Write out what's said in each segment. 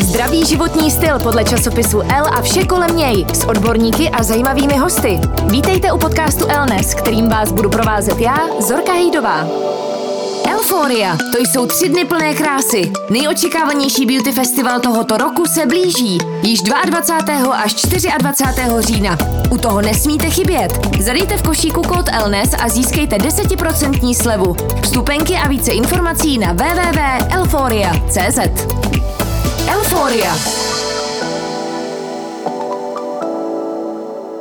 Zdravý životní styl podle časopisu L a vše kolem něj s odborníky a zajímavými hosty. Vítejte u podcastu Elnes, kterým vás budu provázet já, Zorka Hejdová. Euphoria, to jsou tři dny plné krásy. Nejočekávanější beauty festival tohoto roku se blíží. Již 22. až 24. října. U toho nesmíte chybět. Zadejte v košíku kód Elnes a získejte 10% slevu. Vstupenky a více informací na www.euphoria.cz Euphoria.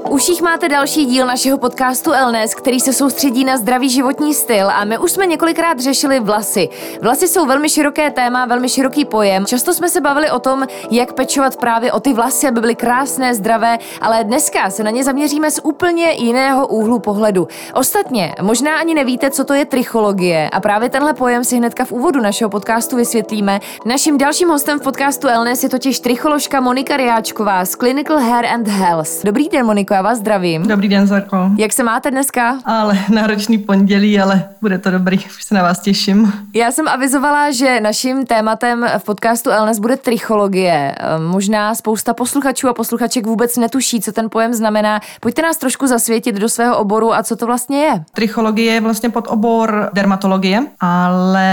Uších máte další díl našeho podcastu Elnes, který se soustředí na zdravý životní styl a my už jsme několikrát řešili vlasy. Vlasy jsou velmi široké téma, velmi široký pojem. Často jsme se bavili o tom, jak pečovat právě o ty vlasy, aby byly krásné, zdravé, ale dneska se na ně zaměříme z úplně jiného úhlu pohledu. Ostatně, možná ani nevíte, co to je trichologie a právě tenhle pojem si hnedka v úvodu našeho podcastu vysvětlíme. Naším dalším hostem v podcastu Elnes je totiž tricholožka Monika Riáčková z Clinical Hair and Health. Dobrý den, Moniko, já vás zdravím. Dobrý den, Zarko. Jak se máte dneska? Ale náročný pondělí, ale bude to dobrý, už se na vás těším. Já jsem avizovala, že naším tématem v podcastu Elnes bude trichologie. Ehm, možná spousta posluchačů a posluchaček vůbec netuší, co ten pojem znamená. Pojďte nás trošku zasvětit do svého oboru a co to vlastně je. Trichologie je vlastně pod obor dermatologie, ale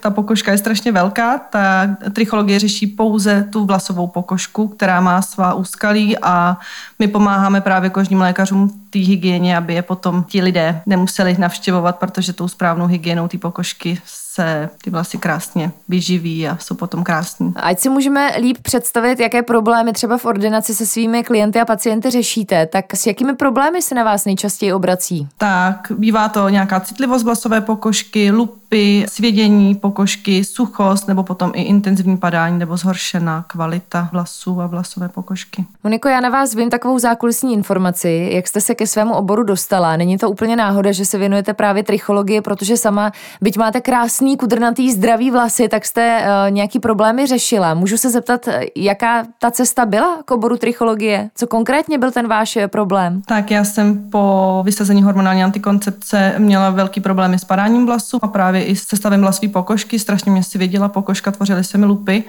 ta pokožka je strašně velká. Ta trichologie řeší pouze tu vlasovou pokožku, která má svá úskalí a my pomáháme právě kožním lékařům té hygieně, aby je potom ti lidé nemuseli navštěvovat, protože tou správnou hygienou ty pokožky se ty vlasy krásně vyživí a jsou potom krásní. Ať si můžeme líp představit, jaké problémy třeba v ordinaci se svými klienty a pacienty řešíte, tak s jakými problémy se na vás nejčastěji obrací? Tak, bývá to nějaká citlivost vlasové pokožky, lupy, svědění pokožky, suchost nebo potom i intenzivní padání nebo zhoršená kvalita vlasů a vlasové pokožky. Moniko, já na vás vím takovou zákulisní informaci, jak jste se ke svému oboru dostala. Není to úplně náhoda, že se věnujete právě trichologii, protože sama, byť máte krásný krásný, kudrnatý, zdravý vlasy, tak jste uh, nějaký problémy řešila. Můžu se zeptat, jaká ta cesta byla k oboru trichologie? Co konkrétně byl ten váš eh, problém? Tak já jsem po vysazení hormonální antikoncepce měla velký problémy s padáním vlasů a právě i s sestavem vlasové pokožky. Strašně mě si věděla pokožka, tvořily se mi lupy.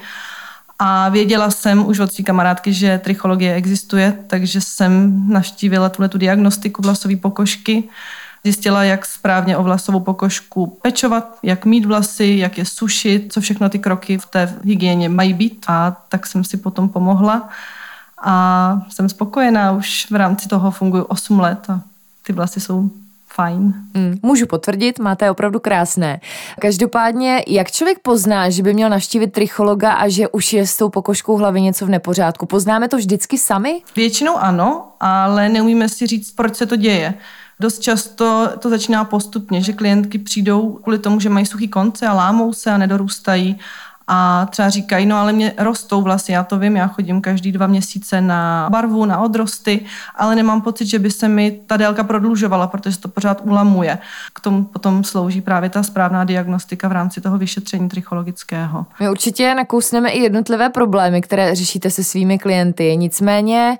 A věděla jsem už od své kamarádky, že trichologie existuje, takže jsem naštívila tuhle tu diagnostiku vlasové pokožky Zjistila, jak správně o vlasovou pokožku pečovat, jak mít vlasy, jak je sušit, co všechno ty kroky v té hygieně mají být. A tak jsem si potom pomohla a jsem spokojená. Už v rámci toho funguji 8 let a ty vlasy jsou fajn. Mm, můžu potvrdit, máte opravdu krásné. Každopádně, jak člověk pozná, že by měl navštívit trichologa a že už je s tou pokožkou hlavy něco v nepořádku? Poznáme to vždycky sami? Většinou ano, ale neumíme si říct, proč se to děje. Dost často to začíná postupně, že klientky přijdou kvůli tomu, že mají suchý konce a lámou se a nedorůstají a třeba říkají, no ale mě rostou vlasy, já to vím, já chodím každý dva měsíce na barvu, na odrosty, ale nemám pocit, že by se mi ta délka prodlužovala, protože to pořád ulamuje. K tomu potom slouží právě ta správná diagnostika v rámci toho vyšetření trichologického. My určitě nakousneme i jednotlivé problémy, které řešíte se svými klienty. Nicméně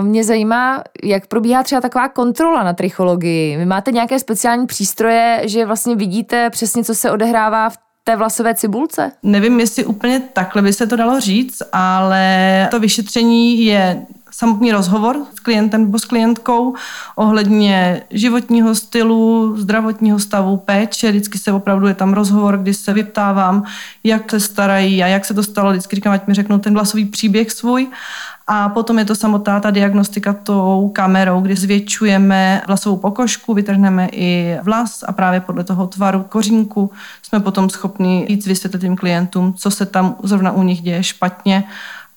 mě zajímá, jak probíhá třeba taková kontrola na trichologii. Vy máte nějaké speciální přístroje, že vlastně vidíte přesně, co se odehrává v té vlasové cibulce? Nevím, jestli úplně takhle by se to dalo říct, ale to vyšetření je samotný rozhovor s klientem nebo s klientkou ohledně životního stylu, zdravotního stavu, péče. Vždycky se opravdu je tam rozhovor, kdy se vyptávám, jak se starají a jak se to stalo. Vždycky říkám, ať mi řeknou ten vlasový příběh svůj. A potom je to samotná ta diagnostika tou kamerou, kdy zvětšujeme vlasovou pokožku, vytrhneme i vlas a právě podle toho tvaru kořínku jsme potom schopni víc vysvětlit těm klientům, co se tam zrovna u nich děje špatně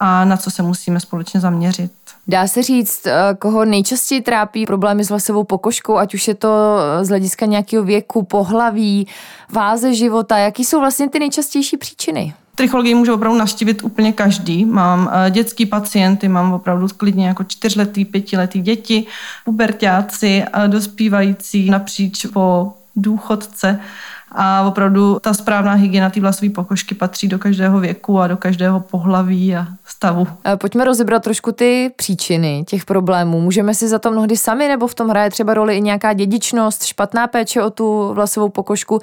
a na co se musíme společně zaměřit. Dá se říct, eh, koho nejčastěji trápí problémy s vlasovou pokožkou, ať už je to z hlediska nějakého věku, pohlaví, váze života, jaký jsou vlastně ty nejčastější příčiny? Trichologii může opravdu navštívit úplně každý. Mám eh, dětský pacienty, mám opravdu klidně jako čtyřletý, pětiletý děti, pubertáci, eh, dospívající napříč po důchodce. A opravdu ta správná hygiena té vlasové pokožky patří do každého věku a do každého pohlaví a stavu. Eh, pojďme rozebrat trošku ty příčiny těch problémů. Můžeme si za to mnohdy sami, nebo v tom hraje třeba roli i nějaká dědičnost, špatná péče o tu vlasovou pokožku.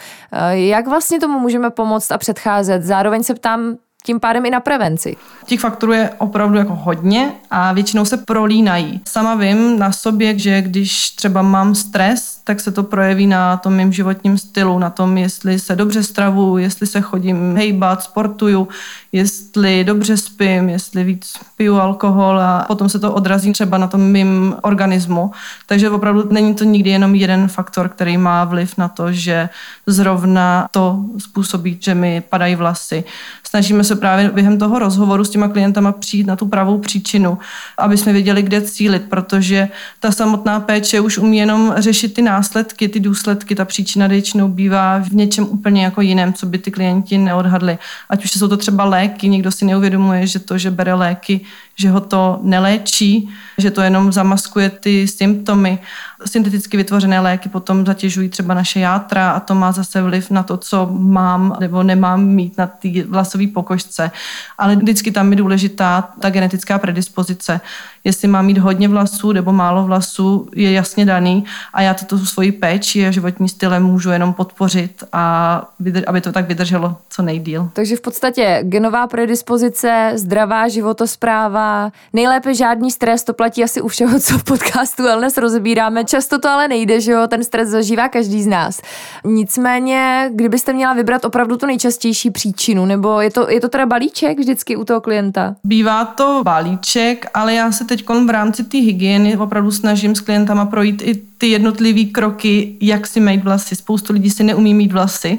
Jak vlastně tomu můžeme pomoct a předcházet? Zároveň se ptám, tím pádem i na prevenci. Těch faktorů je opravdu jako hodně a většinou se prolínají. Sama vím na sobě, že když třeba mám stres, tak se to projeví na tom mým životním stylu, na tom, jestli se dobře stravuju, jestli se chodím hejbat, sportuju, jestli dobře spím, jestli víc piju alkohol a potom se to odrazí třeba na tom mým organismu. Takže opravdu není to nikdy jenom jeden faktor, který má vliv na to, že zrovna to způsobí, že mi padají vlasy. Snažíme se právě během toho rozhovoru s těma klientama přijít na tu pravou příčinu, aby jsme věděli, kde cílit, protože ta samotná péče už umí jenom řešit ty následky, ty důsledky, ta příčina většinou bývá v něčem úplně jako jiném, co by ty klienti neodhadli. Ať už jsou to třeba léky, někdo si neuvědomuje, že to, že bere léky, že ho to neléčí, že to jenom zamaskuje ty symptomy. Synteticky vytvořené léky potom zatěžují třeba naše játra a to má zase vliv na to, co mám nebo nemám mít na té vlasové pokožce. Ale vždycky tam je důležitá ta genetická predispozice. Jestli mám mít hodně vlasů nebo málo vlasů, je jasně daný a já toto svoji péči a životní stylem můžu jenom podpořit a aby to tak vydrželo co nejdíl. Takže v podstatě genová predispozice, zdravá životospráva, nejlépe žádný stres, to platí asi u všeho, co v podcastu Wellness rozebíráme. Často to ale nejde, že jo, ten stres zažívá každý z nás. Nicméně, kdybyste měla vybrat opravdu tu nejčastější příčinu, nebo je to, je to teda balíček vždycky u toho klienta? Bývá to balíček, ale já se teď v rámci té hygieny opravdu snažím s klientama projít i ty jednotlivé kroky, jak si mít vlasy. Spoustu lidí si neumí mít vlasy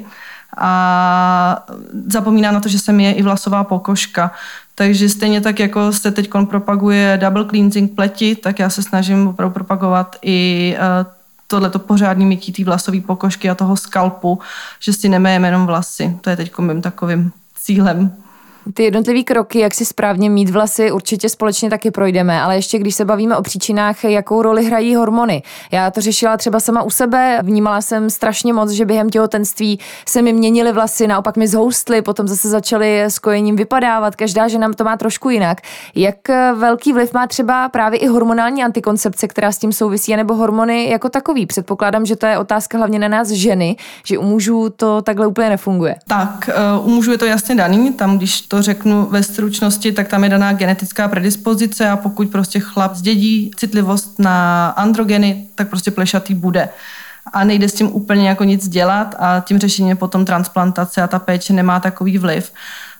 a zapomíná na to, že se mi je i vlasová pokožka. Takže stejně tak, jako se teď propaguje double cleansing pleti, tak já se snažím opravdu propagovat i eh, tohleto pořádný mytí té vlasové pokožky a toho skalpu, že si nemejeme jenom vlasy. To je teď mým takovým cílem. Ty jednotlivé kroky, jak si správně mít vlasy, určitě společně taky projdeme, ale ještě když se bavíme o příčinách, jakou roli hrají hormony. Já to řešila třeba sama u sebe, vnímala jsem strašně moc, že během těhotenství se mi měnily vlasy, naopak mi zhoustly, potom zase začaly s kojením vypadávat, každá žena to má trošku jinak. Jak velký vliv má třeba právě i hormonální antikoncepce, která s tím souvisí, nebo hormony jako takový? Předpokládám, že to je otázka hlavně na nás ženy, že u mužů to takhle úplně nefunguje. Tak, eh, u mužů je to jasně daný, tam když to řeknu ve stručnosti, tak tam je daná genetická predispozice a pokud prostě chlap zdědí citlivost na androgeny, tak prostě plešatý bude a nejde s tím úplně jako nic dělat a tím řešením potom transplantace a ta péče nemá takový vliv.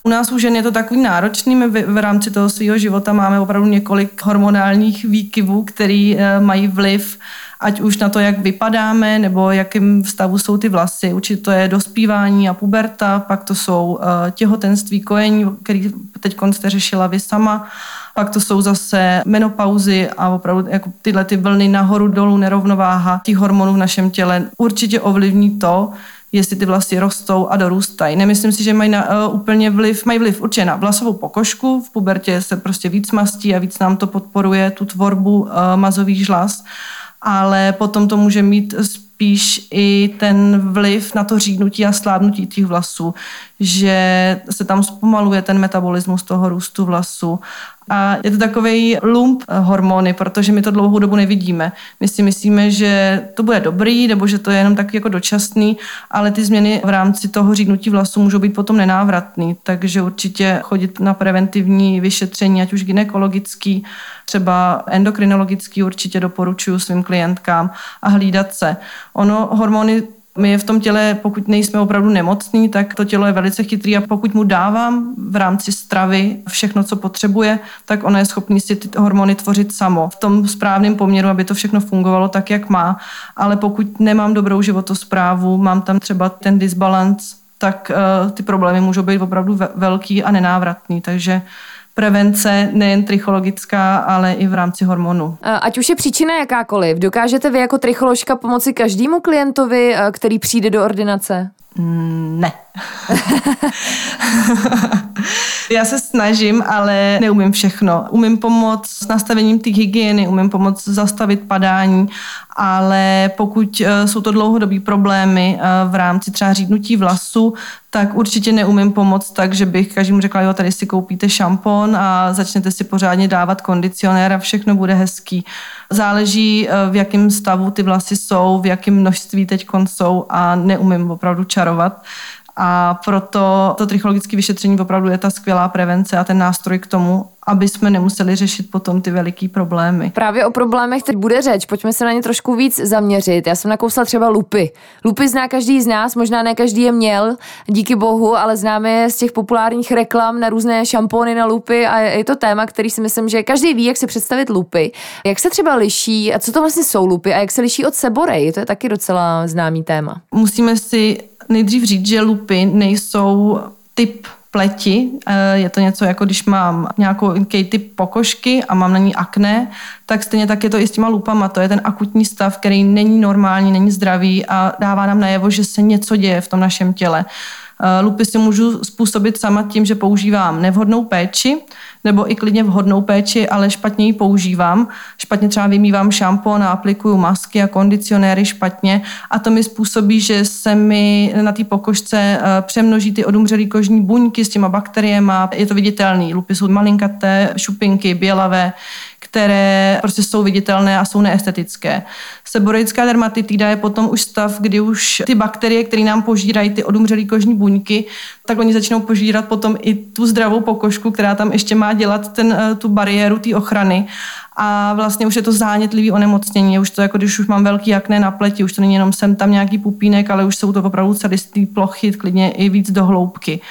U nás u žen je to takový náročný, my v, v rámci toho svého života máme opravdu několik hormonálních výkyvů, které eh, mají vliv ať už na to, jak vypadáme, nebo jakým stavu jsou ty vlasy. Určitě to je dospívání a puberta, pak to jsou uh, těhotenství, kojení, který teď jste řešila vy sama, pak to jsou zase menopauzy a opravdu jako tyhle ty vlny nahoru, dolů, nerovnováha těch hormonů v našem těle. Určitě ovlivní to, jestli ty vlasy rostou a dorůstají. Nemyslím si, že mají na, uh, úplně vliv, mají vliv určitě na vlasovou pokožku, v pubertě se prostě víc mastí a víc nám to podporuje tu tvorbu uh, mazových žlaz, ale potom to může mít spíš i ten vliv na to řídnutí a slábnutí těch vlasů, že se tam zpomaluje ten metabolismus toho růstu vlasů a je to takový lump hormony, protože my to dlouhou dobu nevidíme. My si myslíme, že to bude dobrý, nebo že to je jenom tak jako dočasný, ale ty změny v rámci toho řídnutí vlasů můžou být potom nenávratný, takže určitě chodit na preventivní vyšetření, ať už gynekologický, třeba endokrinologický určitě doporučuji svým klientkám a hlídat se. Ono hormony my v tom těle, pokud nejsme opravdu nemocní, tak to tělo je velice chytrý a pokud mu dávám v rámci stravy všechno, co potřebuje, tak ono je schopný si ty hormony tvořit samo v tom správném poměru, aby to všechno fungovalo tak, jak má. Ale pokud nemám dobrou životosprávu, mám tam třeba ten disbalans, tak uh, ty problémy můžou být opravdu velký a nenávratný. Takže prevence nejen trichologická, ale i v rámci hormonů. Ať už je příčina jakákoliv, dokážete vy jako tricholožka pomoci každému klientovi, který přijde do ordinace? Ne. Já se snažím, ale neumím všechno. Umím pomoct s nastavením té hygieny, umím pomoct zastavit padání, ale pokud eh, jsou to dlouhodobé problémy eh, v rámci třeba řídnutí vlasu, tak určitě neumím pomoct tak, že bych každému řekla, jo, tady si koupíte šampon a začnete si pořádně dávat kondicionér a všechno bude hezký. Záleží, eh, v jakém stavu ty vlasy jsou, v jakém množství teď jsou a neumím opravdu čarovat A proto to trichologické vyšetření opravdu je ta skvělá prevence a ten nástroj k tomu, aby jsme nemuseli řešit potom ty veliký problémy. Právě o problémech teď bude řeč, pojďme se na ně trošku víc zaměřit. Já jsem nakousla třeba lupy. Lupy zná každý z nás, možná ne každý je měl, díky bohu, ale známe je z těch populárních reklam na různé šampony na lupy a je to téma, který si myslím, že každý ví, jak si představit lupy. Jak se třeba liší a co to vlastně jsou lupy a jak se liší od seborej, to je taky docela známý téma. Musíme si nejdřív říct, že lupy nejsou typ pleti. Eh, je to něco jako když mám nějakou typ pokožky a mám na ní akné, tak stejně tak je to i s těma lupama. To je ten akutní stav, který není normální, není zdravý a dává nám najevo, že se něco děje v tom našem těle. Eh, lupy si můžu způsobit sama tím, že používám nevhodnou péči, nebo i klidně vhodnou péči, ale špatně ji používám. Špatně třeba vymývám šampon a aplikuju masky a kondicionéry špatně a to mi způsobí, že se mi na té pokožce eh, přemnoží ty odumřelé kožní buňky s těma bakteriemi. Je to viditelný. Lupy jsou malinkaté, šupinky, bělavé, které prostě jsou viditelné a jsou neestetické. Seborejická dermatitida je potom už stav, kdy už ty bakterie, které nám požírají ty odumřelé kožní buňky, tak oni začnou požírat potom i tu zdravou pokožku, která tam ještě má dělat ten, eh, tu bariéru té ochrany a vlastně už je to zánětlivý onemocnění. Už to jako když už mám velký akné na pleti, už to není jenom sem tam nějaký pupínek, ale už jsou to opravdu celistý plochy, klidně i víc do hloubky.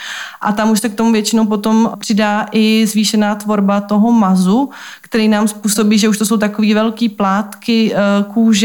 A tam už se k tomu většinou potom přidá i zvýšená tvorba toho mazu, který nám způsobí, že už to jsou takové velké plátky eh,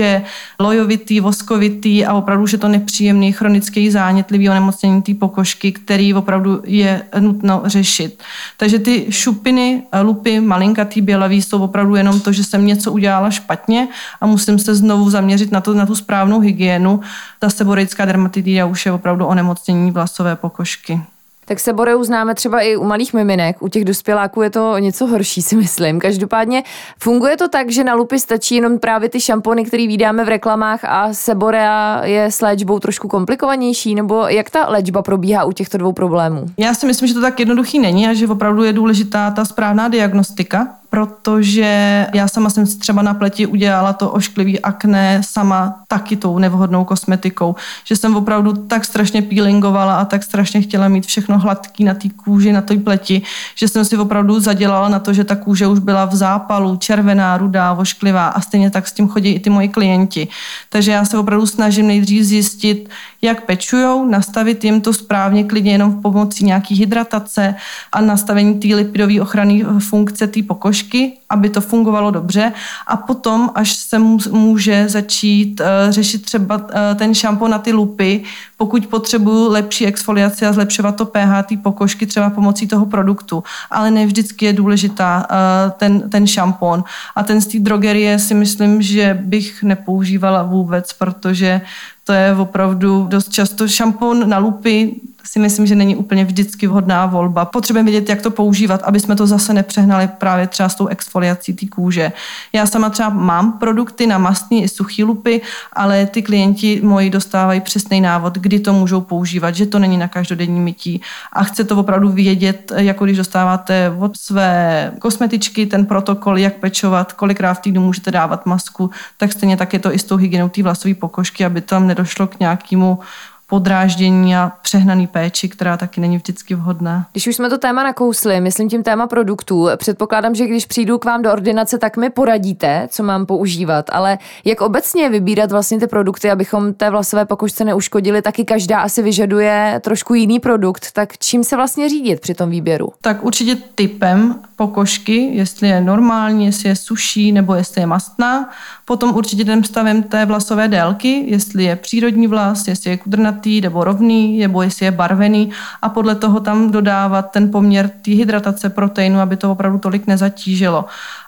kůže, lojovitý, voskovitý a opravdu už je to nepříjemný chronický zánětlivý onemocnění té pokožky, který opravdu je nutno řešit. Takže ty šupiny, lupy, malinkatý bělavý jsou opravdu jenom to, že jsem něco udělala špatně a musím se znovu zaměřit na, to, na tu správnou hygienu. Ta seborejská dermatitida už je opravdu onemocnění vlasové pokožky. Tak se Boreu známe třeba i u malých miminek, u těch dospěláků je to něco horší, si myslím. Každopádně funguje to tak, že na lupy stačí jenom právě ty šampony, které vydáme v reklamách a Seborea je s léčbou trošku komplikovanější, nebo jak ta léčba probíhá u těchto dvou problémů? Já si myslím, že to tak jednoduchý není a že opravdu je důležitá ta správná diagnostika protože já sama jsem si třeba na pleti udělala to ošklivý akné sama taky tou nevhodnou kosmetikou, že jsem opravdu tak strašně peelingovala a tak strašně chtěla mít všechno hladký na té kůži, na té pleti, že jsem si opravdu zadělala na to, že ta kůže už byla v zápalu, červená, rudá, ošklivá a stejně tak s tím chodí i ty moji klienti. Takže já se opravdu snažím nejdřív zjistit, jak pečujou, nastavit jim to správně, klidně jenom pomocí nějaký hydratace a nastavení té lipidové ochrany funkce té pokožky aby to fungovalo dobře. A potom, až se může začít uh, řešit třeba uh, ten šampon na ty lupy, pokud potřebuju lepší exfoliaci a zlepšovat to pH té pokožky třeba pomocí toho produktu. Ale ne vždycky je důležitá uh, ten, ten šampon. A ten z té drogerie si myslím, že bych nepoužívala vůbec, protože to je opravdu dost často šampon na lupy, si myslím, že není úplně vždycky vhodná volba. Potřebujeme vědět, jak to používat, aby jsme to zase nepřehnali právě třeba s tou exfoliací té kůže. Já sama třeba mám produkty na mastní i suchý lupy, ale ty klienti moji dostávají přesný návod, kdy to můžou používat, že to není na každodenní mytí. A chce to opravdu vědět, jako když dostáváte od své kosmetičky ten protokol, jak pečovat, kolikrát v týdnu můžete dávat masku, tak stejně tak je to i s tou hygienou té vlasové pokožky, aby tam nedošlo k nějakému podráždění a přehnaný péči, která taky není vždycky vhodná. Když už jsme to téma nakousli, myslím tím téma produktů, předpokládám, že když přijdu k vám do ordinace, tak mi poradíte, co mám používat, ale jak obecně vybírat vlastně ty produkty, abychom té vlasové pokožce neuškodili, taky každá asi vyžaduje trošku jiný produkt, tak čím se vlastně řídit při tom výběru? Tak určitě typem pokožky, jestli je normální, jestli je suší nebo jestli je mastná. Potom určitě tím stavem té vlasové délky, jestli je přírodní vlas, jestli je kudrnatý nebo rovný, nebo jestli je barvený a podle toho tam dodávat ten poměr té hydratace proteinu, aby to opravdu tolik nezatížilo.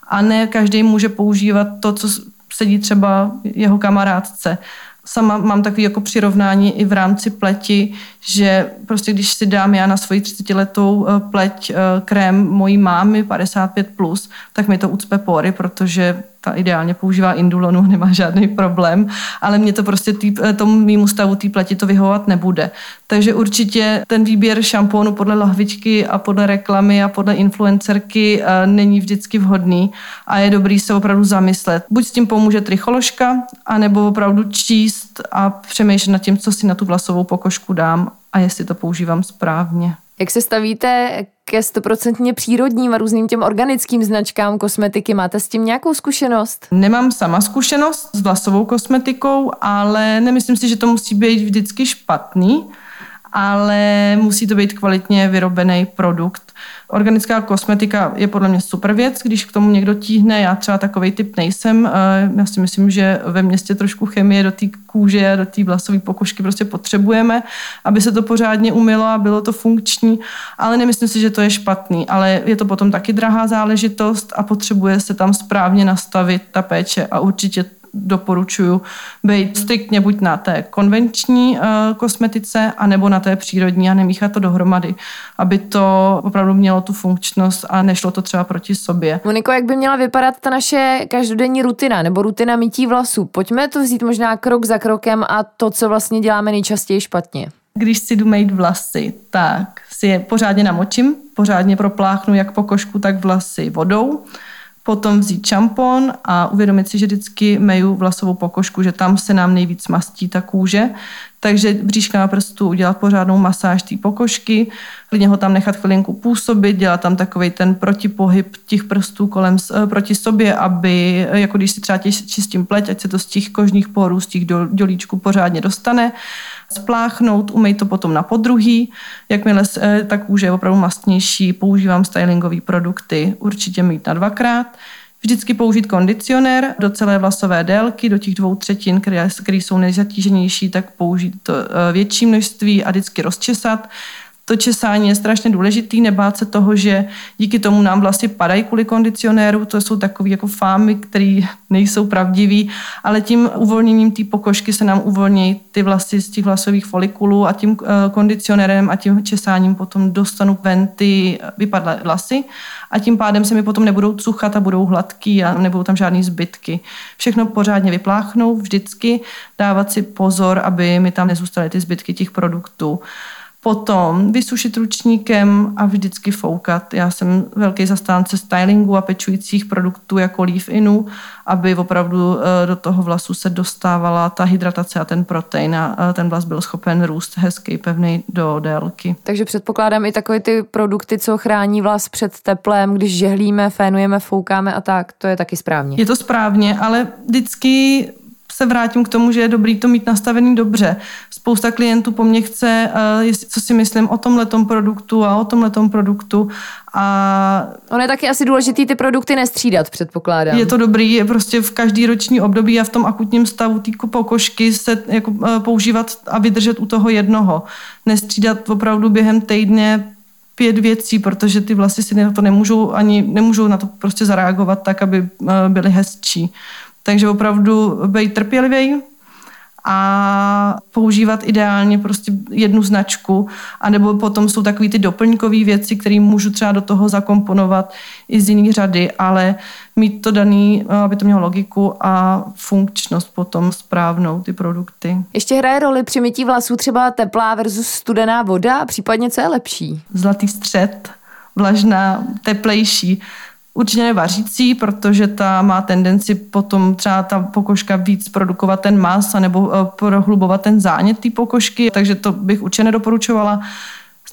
A ne každý může používat to, co sedí třeba jeho kamarádce sama mám takový jako přirovnání i v rámci pleti, že prostě když si dám já na svoji 30 letou eh, pleť eh, krém mojí mámy 55+, plus, tak mi to ucpe pory, protože ta ideálně používá indulonu, nemá žádný problém, ale mě to prostě tý, eh, tomu mýmu stavu té pleti to vyhovovat nebude. Takže určitě ten výběr šampónu podle lahvičky a podle reklamy a podle influencerky není vždycky vhodný a je dobrý se opravdu zamyslet. Buď s tím pomůže tricholožka, anebo opravdu číst a přemýšlet nad tím, co si na tu vlasovou pokožku dám a jestli to používám správně. Jak se stavíte ke stoprocentně přírodním a různým těm organickým značkám kosmetiky? Máte s tím nějakou zkušenost? Nemám sama zkušenost s vlasovou kosmetikou, ale nemyslím si, že to musí být vždycky špatný ale musí to být kvalitně vyrobený produkt. Organická kosmetika je podle mě super věc, když k tomu někdo tíhne. Já třeba takový typ nejsem. Eh, já si myslím, že ve městě trošku chemie do té kůže, do té vlasové pokožky prostě potřebujeme, aby se to pořádně umylo a bylo to funkční, ale nemyslím si, že to je špatný, ale je to potom taky drahá záležitost a potřebuje se tam správně nastavit ta péče a určitě doporučuji být striktně buď na té konvenční uh, kosmetice, anebo na té přírodní a nemíchat to dohromady, aby to opravdu mělo tu funkčnost a nešlo to třeba proti sobě. Moniko, jak by měla vypadat ta naše každodenní rutina nebo rutina mytí vlasů? Pojďme to vzít možná krok za krokem a to, co vlastně děláme nejčastěji špatně. Když si jdu mít vlasy, tak si je pořádně namočím, pořádně propláchnu jak pokožku, tak vlasy vodou potom vzít šampon a uvědomit si, že vždycky meju vlasovou pokožku, že tam se nám nejvíc mastí ta kůže. Takže bříška na prstu udělat pořádnou masáž té pokožky, klidně ho tam nechat chvilinku působit, dělat tam takový ten protipohyb těch prstů kolem proti sobě, aby, jako když si třeba čistím pleť, ať se to z těch kožních porů, z těch dělíčků pořádně dostane spláchnout, umej to potom na podruhý. Jakmile eh, ta kůže je opravdu mastnější, používám stylingové produkty, určitě mít na dvakrát. Vždycky použít kondicionér do celé vlasové délky, do těch dvou třetin, které, které jsou nejzatíženější, tak použít eh, větší množství a vždycky rozčesat to česání je strašně důležitý, nebát se toho, že díky tomu nám vlasy padají kvůli kondicionéru, to jsou takové jako fámy, které nejsou pravdivý, ale tím uvolněním té pokožky se nám uvolní ty vlasy z těch vlasových folikulů a tím eh, kondicionérem a tím česáním potom dostanu ven ty vypadlé vlasy a tím pádem se mi potom nebudou cuchat a budou hladký a nebudou tam žádný zbytky. Všechno pořádně vypláchnout vždycky, dávat si pozor, aby mi tam nezůstaly ty zbytky těch produktů. Potom vysušit ručníkem a vždycky foukat. Já jsem velký zastánce stylingu a pečujících produktů jako leave-inu, aby opravdu eh, do toho vlasu se dostávala ta hydratace a ten protein a eh, ten vlas byl schopen růst hezký, pevný do délky. Takže předpokládám i takové ty produkty, co chrání vlas před teplem, když žehlíme, fénujeme, foukáme a tak, to je taky správně. Je to správně, ale vždycky se vrátím k tomu, že je dobrý to mít nastavený dobře. Spousta klientů po mně chce, uh, co si myslím o tomhletom produktu a o tomhletom produktu. A ono je taky asi důležitý ty produkty nestřídat, předpokládám. Je to dobrý, je prostě v každý roční období a v tom akutním stavu té pokožky se jako, uh, používat a vydržet u toho jednoho. Nestřídat opravdu během týdne pět věcí, protože ty vlasy si na to nemůžou ani nemůžou na to prostě zareagovat tak, aby uh, byly hezčí. Takže opravdu být trpělivý a používat ideálně prostě jednu značku, anebo potom jsou takové ty doplňkové věci, které můžu třeba do toho zakomponovat i z jiných řady, ale mít to daný, aby to mělo logiku a funkčnost potom správnou ty produkty. Ještě hraje roli při mytí vlasů třeba teplá versus studená voda, případně co je lepší? Zlatý střed, vlažná, teplejší Určitě nevařící, protože ta má tendenci potom třeba ta pokožka víc produkovat ten mas nebo eh, prohlubovat ten zánět té pokožky, takže to bych určitě nedoporučovala.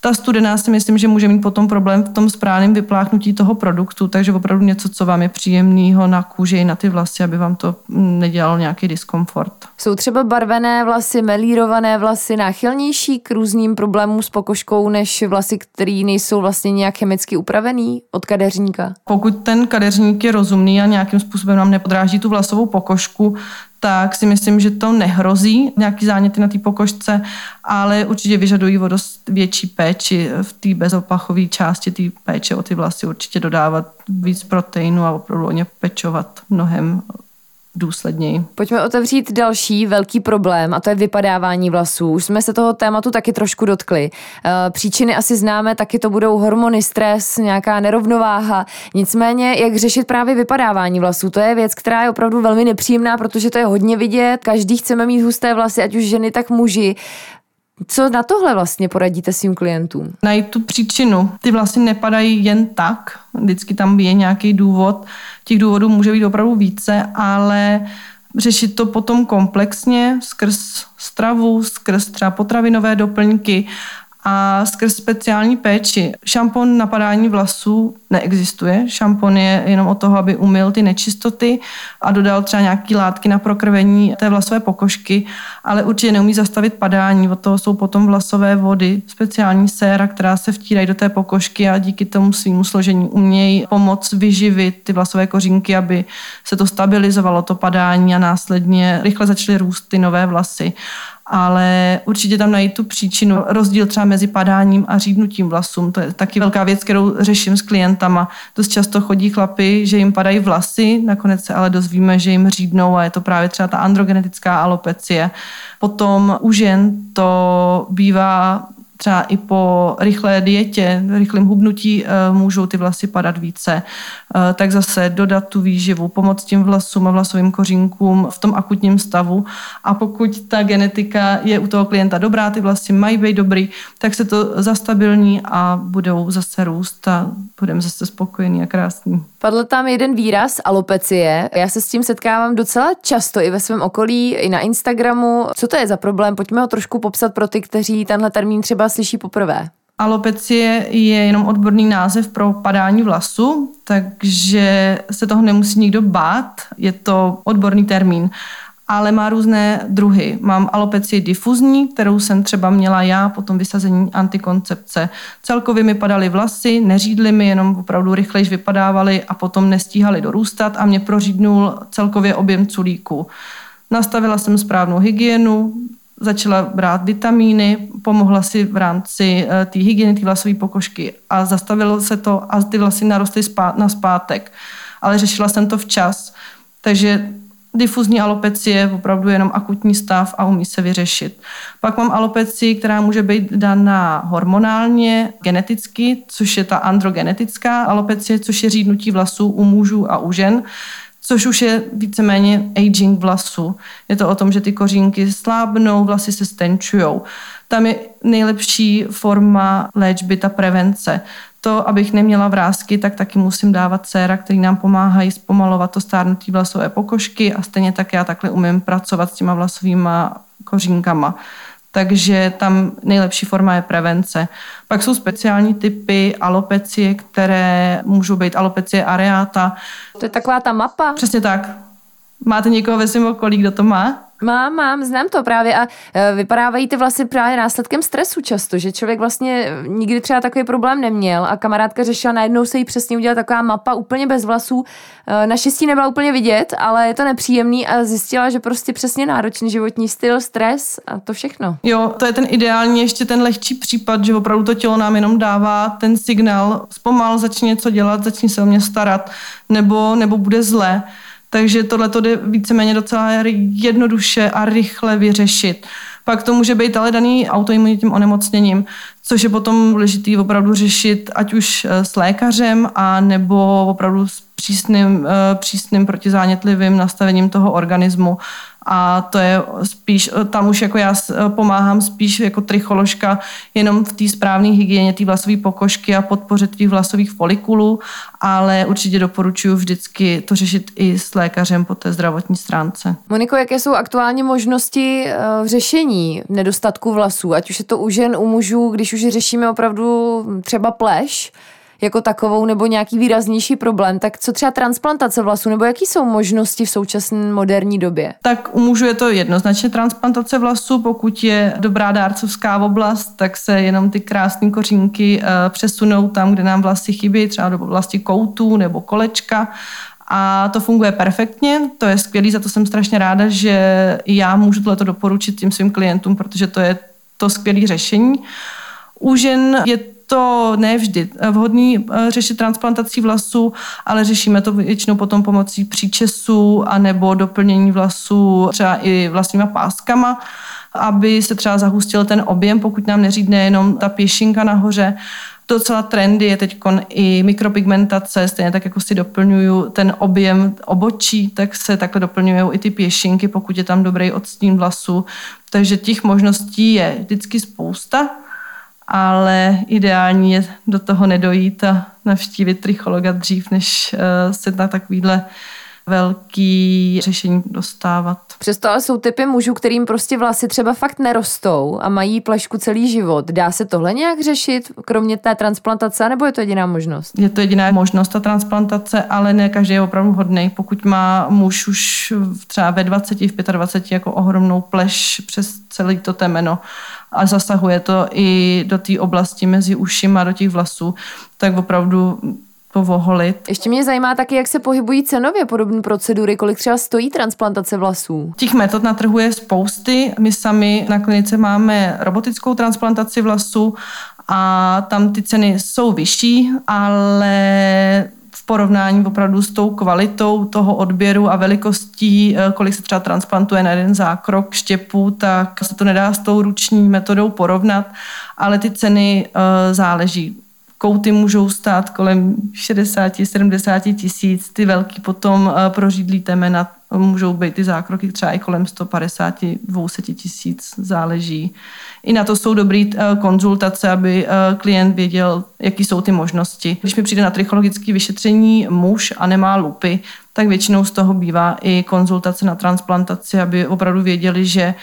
Ta studená si myslím, že může mít potom problém v tom správném vypláchnutí toho produktu, takže opravdu něco, co vám je příjemného na kůži i na ty vlasy, aby vám to mm, nedělalo nějaký diskomfort. Jsou třeba barvené vlasy, melírované vlasy náchylnější k různým problémům s pokožkou než vlasy, které nejsou vlastně nějak chemicky upravený od kadeřníka? Pokud ten kadeřník je rozumný a nějakým způsobem nám nepodráží tu vlasovou pokožku, tak si myslím, že to nehrozí nějaký záněty na té pokožce, ale určitě vyžadují o dost větší péči v té bezopachové části té péče o ty vlasy určitě dodávat víc proteinu a opravdu o ně pečovat mnohem důsledněji. Pojďme otevřít další velký problém a to je vypadávání vlasů. Už jsme se toho tématu taky trošku dotkli. Eh, příčiny asi známe, taky to budou hormony, stres, nějaká nerovnováha. Nicméně, jak řešit právě vypadávání vlasů, to je věc, která je opravdu velmi nepříjemná, protože to je hodně vidět. Každý chceme mít husté vlasy, ať už ženy, tak muži. Co na tohle vlastně poradíte svým klientům? Najít tu příčinu. Ty vlasy nepadají jen tak, vždycky tam je nějaký důvod. Těch důvodů může být opravdu více, ale řešit to potom komplexně skrz stravu, skrz třeba potravinové doplňky a skrz speciální péči. Šampon na padání vlasů neexistuje. Šampon je jenom o toho, aby umyl ty nečistoty a dodal třeba nějaké látky na prokrvení té vlasové pokožky, ale určitě neumí zastavit padání. Od toho jsou potom vlasové vody, speciální séra, která se vtírají do té pokožky a díky tomu svýmu složení umějí pomoct vyživit ty vlasové kořínky, aby se to stabilizovalo, to padání a následně rychle začaly růst ty nové vlasy ale určitě tam najít tu příčinu. Rozdíl třeba mezi padáním a řídnutím vlasům, to je taky velká věc, kterou řeším s klientama. Dost často chodí chlapy, že jim padají vlasy, nakonec se ale dozvíme, že jim řídnou a je to právě třeba ta androgenetická alopecie. Potom u žen to bývá třeba i po rychlé dietě, rychlém hubnutí eh, můžou ty vlasy padat více, eh, tak zase dodat tu výživu, pomoct tím vlasům a vlasovým kořínkům v tom akutním stavu. A pokud ta genetika je u toho klienta dobrá, ty vlasy mají být dobrý, tak se to zastabilní a budou zase růst a budeme zase spokojení a krásní. Padl tam jeden výraz alopecie. Já se s tím setkávám docela často i ve svém okolí, i na Instagramu. Co to je za problém? Pojďme ho trošku popsat pro ty, kteří tenhle termín třeba slyší poprvé. Alopecie je jenom odborný název pro padání vlasu, takže se toho nemusí nikdo bát. Je to odborný termín ale má různé druhy. Mám alopecii difuzní, kterou jsem třeba měla já po tom vysazení antikoncepce. Celkově mi padaly vlasy, neřídly mi, jenom opravdu rychlejš vypadávaly a potom nestíhaly dorůstat a mě prořídnul celkově objem culíku. Nastavila jsem správnou hygienu, začala brát vitamíny, pomohla si v rámci eh, té hygieny, té vlasové pokožky a zastavilo se to a ty vlasy narostly na zpátek. Ale řešila jsem to včas. Takže Difuzní alopecie je opravdu jenom akutní stav a umí se vyřešit. Pak mám alopecii, která může být daná hormonálně, geneticky, což je ta androgenetická alopecie, což je řídnutí vlasů u mužů a u žen, což už je víceméně aging vlasu. Je to o tom, že ty kořínky slábnou, vlasy se stenčují. Tam je nejlepší forma léčby ta prevence to, abych neměla vrázky, tak taky musím dávat séra, který nám pomáhají zpomalovat to stárnutí vlasové pokožky a stejně tak já takhle umím pracovat s těma vlasovými kořínkama. Takže tam nejlepší forma je prevence. Pak jsou speciální typy alopecie, které můžou být alopecie areata. To je taková ta mapa? Přesně tak. Máte někoho ve svém okolí, kdo to má? Mám, mám, znám to právě a e, vypadávají ty vlasy právě následkem stresu často, že člověk vlastně nikdy třeba takový problém neměl a kamarádka řešila, najednou se jí přesně udělat taková mapa úplně bez vlasů. E, naštěstí nebyla úplně vidět, ale je to nepříjemný a zjistila, že prostě přesně náročný životní styl, stres a to všechno. Jo, to je ten ideální, ještě ten lehčí případ, že opravdu to tělo nám jenom dává ten signál, zpomal, začni něco dělat, začni se o mě starat, nebo, nebo bude zle. Takže tohle to jde víceméně docela jednoduše a rychle vyřešit. Pak to může být ale daný autoimunitním onemocněním, což je potom důležitý opravdu řešit ať už eh, s lékařem a nebo opravdu s přísným, eh, přísným protizánětlivým nastavením toho organismu a to je spíš, tam už jako já pomáhám spíš jako tricholožka jenom v té správné hygieně té vlasové pokožky a podpoře těch vlasových folikulů, ale určitě doporučuji vždycky to řešit i s lékařem po té zdravotní stránce. Moniko, jaké jsou aktuálně možnosti uh, řešení nedostatku vlasů, ať už je to u žen, u mužů, když už řešíme opravdu třeba pleš, jako takovou nebo nějaký výraznější problém, tak co třeba transplantace vlasů nebo jaký jsou možnosti v současné moderní době? Tak u mužů je to jednoznačně transplantace vlasů, pokud je dobrá dárcovská oblast, tak se jenom ty krásné kořínky eh, přesunou tam, kde nám vlasy chybí, třeba do oblasti koutů nebo kolečka a to funguje perfektně, to je skvělý, za to jsem strašně ráda, že já můžu tohleto doporučit tím svým klientům, protože to je to skvělé řešení. U žen je to ne vždy vhodný eh, řešit transplantací vlasů, ale řešíme to většinou potom pomocí příčesů anebo doplnění vlasů třeba i vlastníma páskama, aby se třeba zahustil ten objem, pokud nám neřídne jenom ta pěšinka nahoře. Docela trendy je teď i mikropigmentace, stejně tak jako si doplňuju ten objem obočí, tak se takhle doplňují i ty pěšinky, pokud je tam dobrý odstín vlasů. Takže těch možností je vždycky spousta ale ideální je do toho nedojít a navštívit trichologa dřív, než eh, se na takovýhle velký řešení dostávat. Přesto ale jsou typy mužů, kterým prostě vlasy třeba fakt nerostou a mají plešku celý život. Dá se tohle nějak řešit, kromě té transplantace, nebo je to jediná možnost? Je to jediná možnost, ta transplantace, ale ne každý je opravdu hodný. Pokud má muž už třeba ve 20, v 25 jako ohromnou pleš přes celé to temeno a zasahuje to i do té oblasti mezi ušima, do těch vlasů, tak opravdu povoholit. Ještě mě zajímá taky, jak se pohybují cenově podobné procedury, kolik třeba stojí transplantace vlasů. Těch metod na trhu je spousty. My sami na klinice máme robotickou transplantaci vlasů a tam ty ceny jsou vyšší, ale v porovnání opravdu s tou kvalitou toho odběru a velikostí, eh, kolik se třeba transplantuje na jeden zákrok štěpu, tak se to nedá s tou ruční metodou porovnat, ale ty ceny eh, záleží kouty můžou stát kolem 60-70 tisíc, ty velký potom eh, prořídlý temena můžou být ty zákroky třeba i kolem 150-200 tisíc, záleží. I na to jsou dobré eh, konzultace, aby eh, klient věděl, jaký jsou ty možnosti. Když mi přijde na trichologické vyšetření muž a nemá lupy, tak většinou z toho bývá i konzultace na transplantaci, aby opravdu věděli, že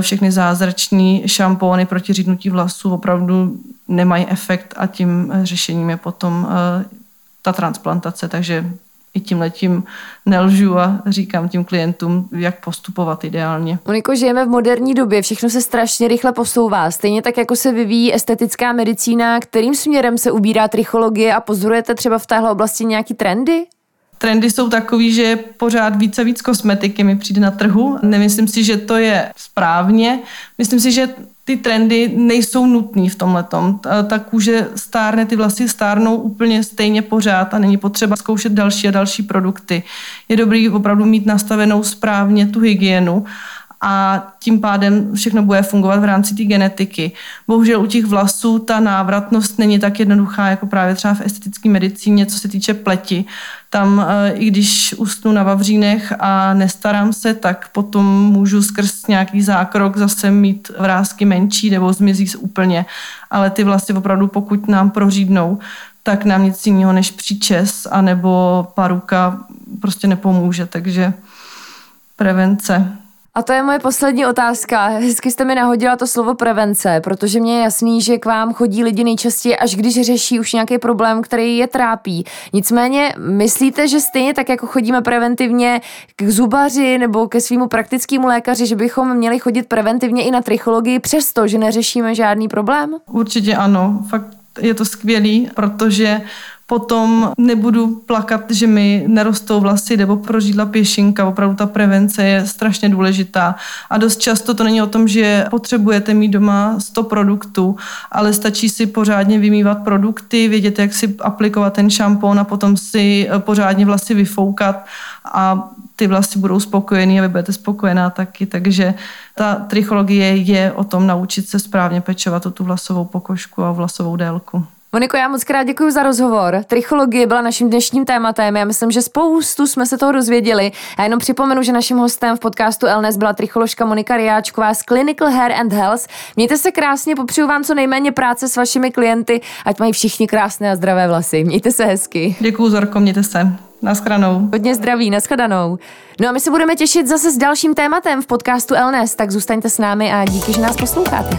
všechny zázrační šampóny proti řídnutí vlasů opravdu nemají efekt a tím řešením je potom eh, ta transplantace, takže i tím letím nelžu a říkám tím klientům, jak postupovat ideálně. Moniko, žijeme v moderní době, všechno se strašně rychle posouvá. Stejně tak, jako se vyvíjí estetická medicína, kterým směrem se ubírá trichologie a pozorujete třeba v téhle oblasti nějaký trendy? Trendy jsou takový, že pořád více a víc kosmetiky mi přijde na trhu. Nemyslím si, že to je správně. Myslím si, že ty trendy nejsou nutný v tomhle. Ta kůže stárne, ty vlasy stárnou úplně stejně pořád a není potřeba zkoušet další a další produkty. Je dobrý opravdu mít nastavenou správně tu hygienu a tím pádem všechno bude fungovat v rámci té genetiky. Bohužel u těch vlasů ta návratnost není tak jednoduchá jako právě třeba v estetické medicíně, co se týče pleti. Tam, eh, i když usnu na vavřínech a nestarám se, tak potom můžu skrz nějaký zákrok zase mít vrázky menší nebo zmizí úplně. Ale ty vlasy opravdu, pokud nám prořídnou, tak nám nic jiného než příčes anebo paruka prostě nepomůže. Takže prevence. A to je moje poslední otázka. Hezky jste mi nahodila to slovo prevence, protože mě je jasný, že k vám chodí lidi nejčastěji, až když řeší už nějaký problém, který je trápí. Nicméně, myslíte, že stejně tak, jako chodíme preventivně k zubaři nebo ke svýmu praktickému lékaři, že bychom měli chodit preventivně i na trichologii, přesto, že neřešíme žádný problém? Určitě ano. Fakt je to skvělý, protože potom nebudu plakat, že mi nerostou vlasy nebo prožídla pěšinka. Opravdu ta prevence je strašně důležitá. A dost často to není o tom, že potřebujete mít doma 100 produktů, ale stačí si pořádně vymývat produkty, vědět, jak si aplikovat ten šampon a potom si pořádně vlasy vyfoukat a ty vlasy budou spokojený a vy budete spokojená taky. Takže ta trichologie je o tom naučit se správně pečovat o tu vlasovou pokožku a vlasovou délku. Moniko, já moc krát děkuji za rozhovor. Trichologie byla naším dnešním tématem. Já myslím, že spoustu jsme se toho dozvěděli. A jenom připomenu, že naším hostem v podcastu Elnes byla tricholožka Monika Riáčková z Clinical Hair and Health. Mějte se krásně, popřeju vám co nejméně práce s vašimi klienty, ať mají všichni krásné a zdravé vlasy. Mějte se hezky. Děkuji, Zorko, mějte se. Naschranou. Hodně zdraví, naschledanou. No a my se budeme těšit zase s dalším tématem v podcastu Elnes, tak zůstaňte s námi a díky, že nás posloucháte.